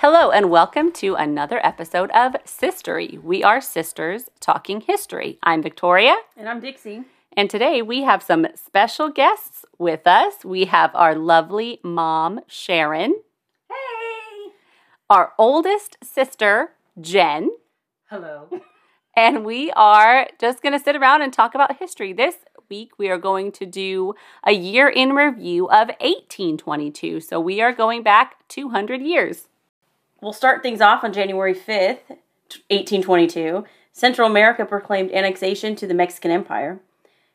Hello, and welcome to another episode of Sistory. We are sisters talking history. I'm Victoria, And I'm Dixie. and today we have some special guests with us. We have our lovely mom, Sharon, Hey! our oldest sister, Jenn, Hello. and we are just going to sit around and talk about history. This week we are going to do a year in review of 1822. So we are going back 200 years. We'll start things off on January 5th, 1822. Central America proclaimed annexation to the Mexican Empire.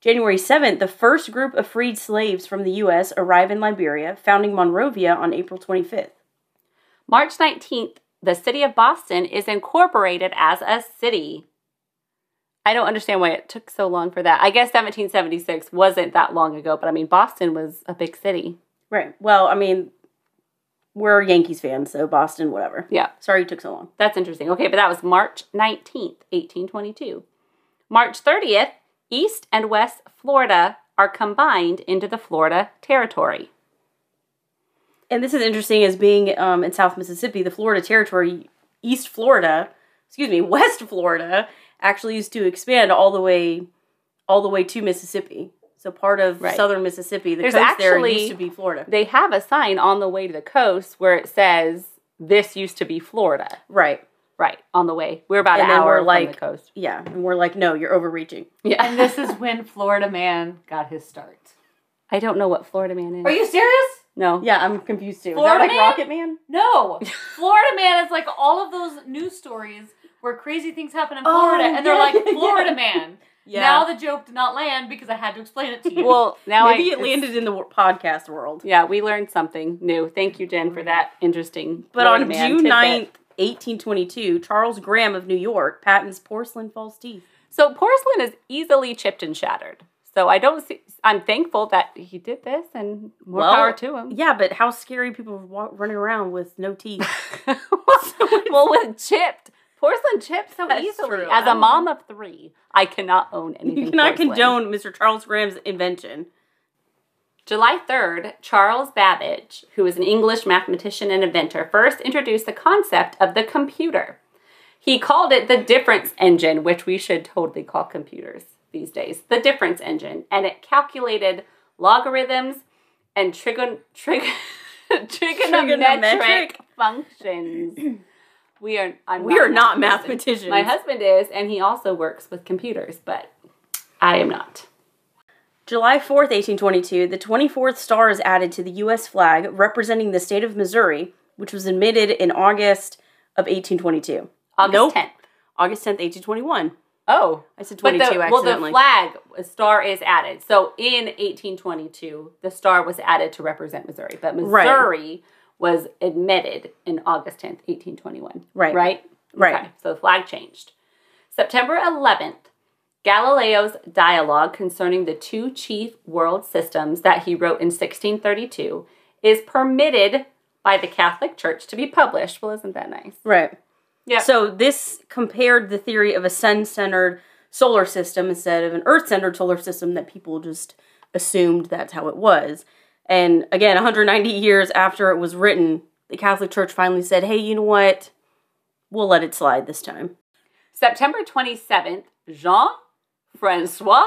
January 7th, the first group of freed slaves from the U.S. arrive in Liberia, founding Monrovia on April 25th. March 19th, the city of Boston is incorporated as a city. I don't understand why it took so long for that. I guess 1776 wasn't that long ago, but I mean, Boston was a big city. Right. Well, I mean, we're Yankees fans, so Boston, whatever. Yeah, Sorry it took so long. that's interesting. Okay, but that was March 19th, 1822. March 30th, East and West Florida are combined into the Florida Territory. And this is interesting as being um, in South Mississippi, the Florida Territory, East Florida, excuse me, West Florida, actually used to expand all the way, all the way to Mississippi. So part of Right. southern Mississippi, the There's coast there actually- used to be Florida. They have a sign on the way to the coast where it says, This used to be Florida. Right. Right, on the way. We're about And an then hour we're from the coast. Yeah. And we're like, no, you're overreaching. Yeah. And this is when Florida Man got his start. I don't know what Florida Man is. Are you serious? No. Yeah, I'm confused too. Florida is that like Man? Rocket Man? No. Florida Man is like all of those news stories where crazy things happen in Oh, Florida, and they're yeah, like yeah, Florida yeah. Man. Yeah. Now the joke did not land because I had to explain it to you. Well, now Maybe I, it landed in the podcast world. Yeah, we learned something new. Thank you, Jenn, for that interesting. But on Man June tidbit. 9th, 1822, Charles Graham of New York patents porcelain false teeth. So porcelain is easily chipped and shattered. So I don't see. I'm thankful that he did this, and more Well, power to him. Yeah, but how scary people wa- running around with no teeth. well, with chipped porcelain chips so That's easily. true. As a mom of three, I cannot own anything. You cannot porcelain. condone Mr. Charles Graham's invention. July 3rd, Charles Babbage, who was an English mathematician and inventor, first introduced the concept of the computer. He called it the difference engine, which we should totally call computers these days. The difference engine. And it calculated logarithms and trigon- trig- trigonometric, Trigonometric? functions. We are I'm We are not mathematicians. My husband is, and he also works with computers, but I am not. July 4th, 1822, the 24th star is added to the U.S. flag representing the state of Missouri, which was admitted in August of 1822. August Nope. 10th. August 10th, 1821. Oh, I said But 22 the, well, the flag, a star is added. So in 1822, the star was added to represent Missouri, but Right. Was admitted in August 10th, 1821. Right. Right? Right. Okay, so the flag changed. September 11th, Galileo's dialogue concerning the two chief world systems that he wrote in 1632 is permitted by the Catholic Church to be published. Well, isn't that nice? Right. Yeah. So this compared the theory of a sun-centered solar system instead of an earth-centered solar system that people just assumed that's how it was. And again, 190 years after it was written, the Catholic Church finally said, "Hey, you know what? We'll let it slide this time." September 27th, Jean Francois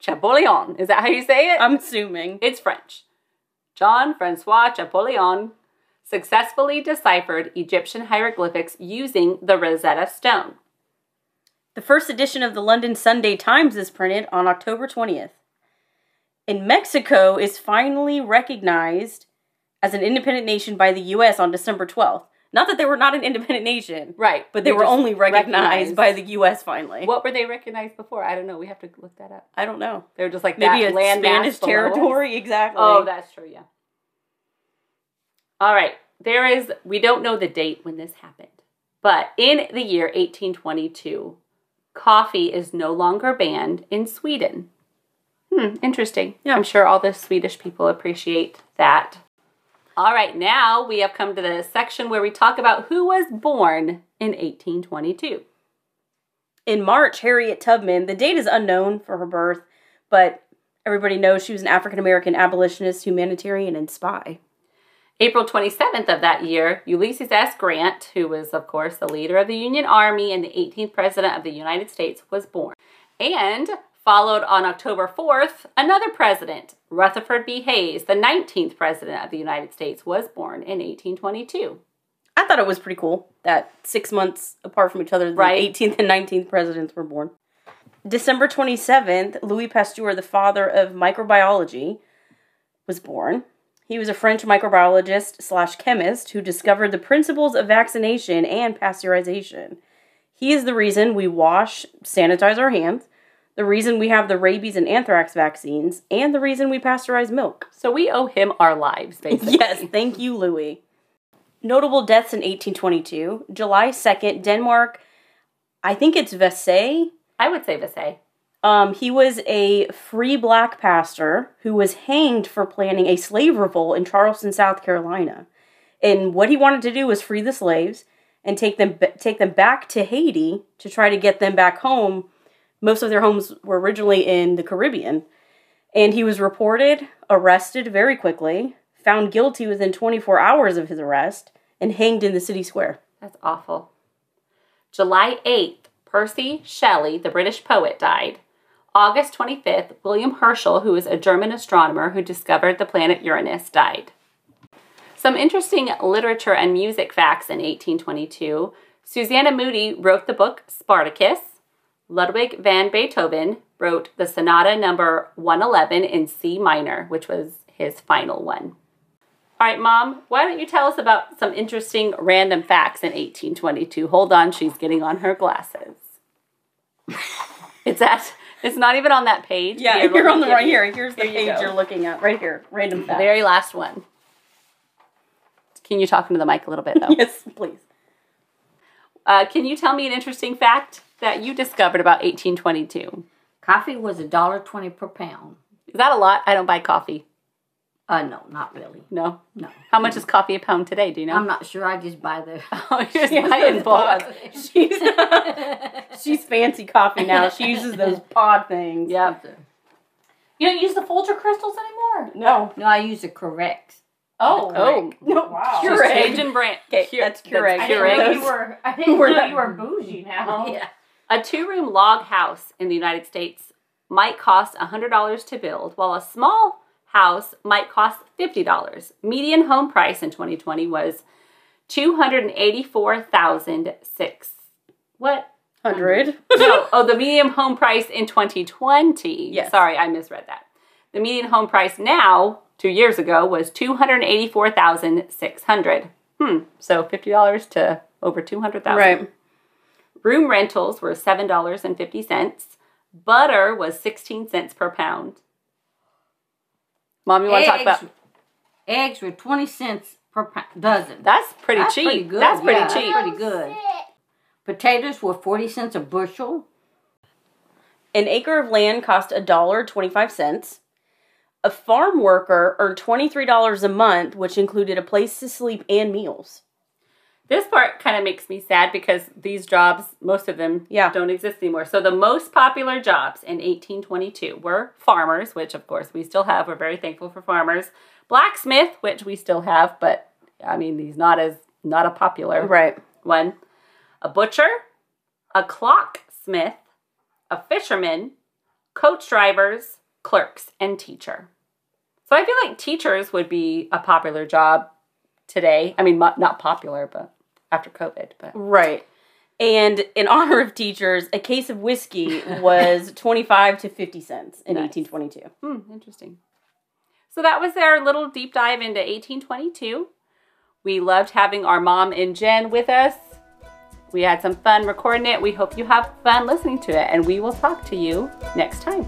Champollion. Is that how you say it? I'm assuming. it's French. Jean Francois Champollion successfully deciphered Egyptian hieroglyphics using the Rosetta Stone. The first edition of the London Sunday Times is printed on October 20th. In Mexico is finally recognized as an independent nation by the US on December 12th. Not that they were not an independent nation, Right, but they They're were only recognized, by the US finally. What were they recognized before? I don't know. We have to look that up. I don't know. They were just like Maybe that a land Spanish territory, exactly. Oh, that's true. Yeah. All right. There is. We don't know the date when this happened, but in the year 1822, coffee is no longer banned in Sweden. Hmm. Interesting. Yeah. I'm sure all the Swedish people appreciate that. All right. Now we have come to the section where we talk about who was born in 1822. In March, Harriet Tubman, the date is unknown for her birth, but everybody knows she was an African American abolitionist, humanitarian, and spy. April 27th of that year, Ulysses S. Grant, who was, of course, the leader of the Union Army and the 18th President of the United States, was born. And followed on October 4th, another president, Rutherford B. Hayes, the 19th President of the United States, was born in 1822. I thought it was pretty cool that six months apart from each other, the Right. 18th and 19th presidents were born. December 27th, Louis Pasteur, the father of microbiology, was born. He was a French microbiologist slash chemist who discovered the principles of vaccination and pasteurization. He is the reason we wash, sanitize our hands, the reason we have the rabies and anthrax vaccines, and the reason we pasteurize milk. So we owe him our lives, basically. Yes, thank you, Louis. Notable deaths in 1822. July 2nd, Denmark. I think it's Vesey. I would say Visay. Um, he was a free black pastor who was hanged for planning a slave revolt in Charleston, South Carolina. And what he wanted to do was free the slaves and take them take them back to Haiti to try to get them back home. Most of their homes were originally in the Caribbean. And he was reported, arrested very quickly, found guilty within 24 hours of his arrest, and hanged in the city square. That's awful. July 8th, Percy Shelley, the British poet, died. August 25th, William Herschel, who was a German astronomer who discovered the planet Uranus, died. Some interesting literature and music facts in 1822. Susanna Moodie wrote the book Spartacus. Ludwig van Beethoven wrote the Sonata number 111 in C minor, which was his final one. All right, Mom, why don't you tell us about some interesting random facts in 1822? Hold on, she's getting on her glasses. it's at, it's not even on that page. Yeah, Here, you're on the right you- here. Here's the here page go. you're looking at. Right here. Random The very last one. Can you talk into the mic a little bit, though? yes, please. uh, can you tell me an interesting fact that you discovered about 1822? Coffee was a dollar twenty per pound. Is that a lot? I don't buy coffee. Uh, no, not really. No. No, How much is coffee a pound today? Do you know? I'm not sure. I just buy the. Oh, you're just Yes, buying those bulk. pods. She's, she's fancy coffee now. She uses those pod things. Yeah. You don't use the Folger crystals anymore. No. No, I use the correct. Oh. Oh, No. Wow. she's Keurig. changing brand. Okay, Keu- that's Keurig. I That's didn't know you were. I didn't We're know you were bougie now. Yeah. A two room log house in the United States might cost $100 to build, while a small house might cost $50. Median home price in 2020 was 284,006. What? Hundred. No, oh, the median home price in 2020. Yes. Sorry, I misread that. The median home price now, two years ago, was 284,600. Hmm. So $50 to over 200,000. Right. Room rentals were $7.50. Butter was 16 cents per pound. Mom, you want to talk about eggs were twenty cents per dozen. That's pretty That's cheap. pretty good. That's pretty Yeah, cheap. That's pretty good. Potatoes were forty cents a bushel. An acre of land cost a dollar twenty-five cents. A farm worker earned twenty-three dollars a month, which included a place to sleep and meals. This part kind of makes me sad because these jobs, most of them, Yeah. don't exist anymore. So the most popular jobs in 1822 were farmers, which of course we still have. We're very thankful for farmers. Blacksmith, which we still have, but I mean he's not as not a popular Right. one. A butcher, a clocksmith, a fisherman, coach drivers, clerks, and teacher. So I feel like teachers would be a popular job today. I mean, not popular, but after COVID. But Right. And in honor of teachers, a case of whiskey was 25 to 50 cents in Nice. 1822. hmm, interesting. So that was our little deep dive into 1822. We loved having our mom and Jenn with us. We had some fun recording it. We hope you have fun listening to it, and we will talk to you next time.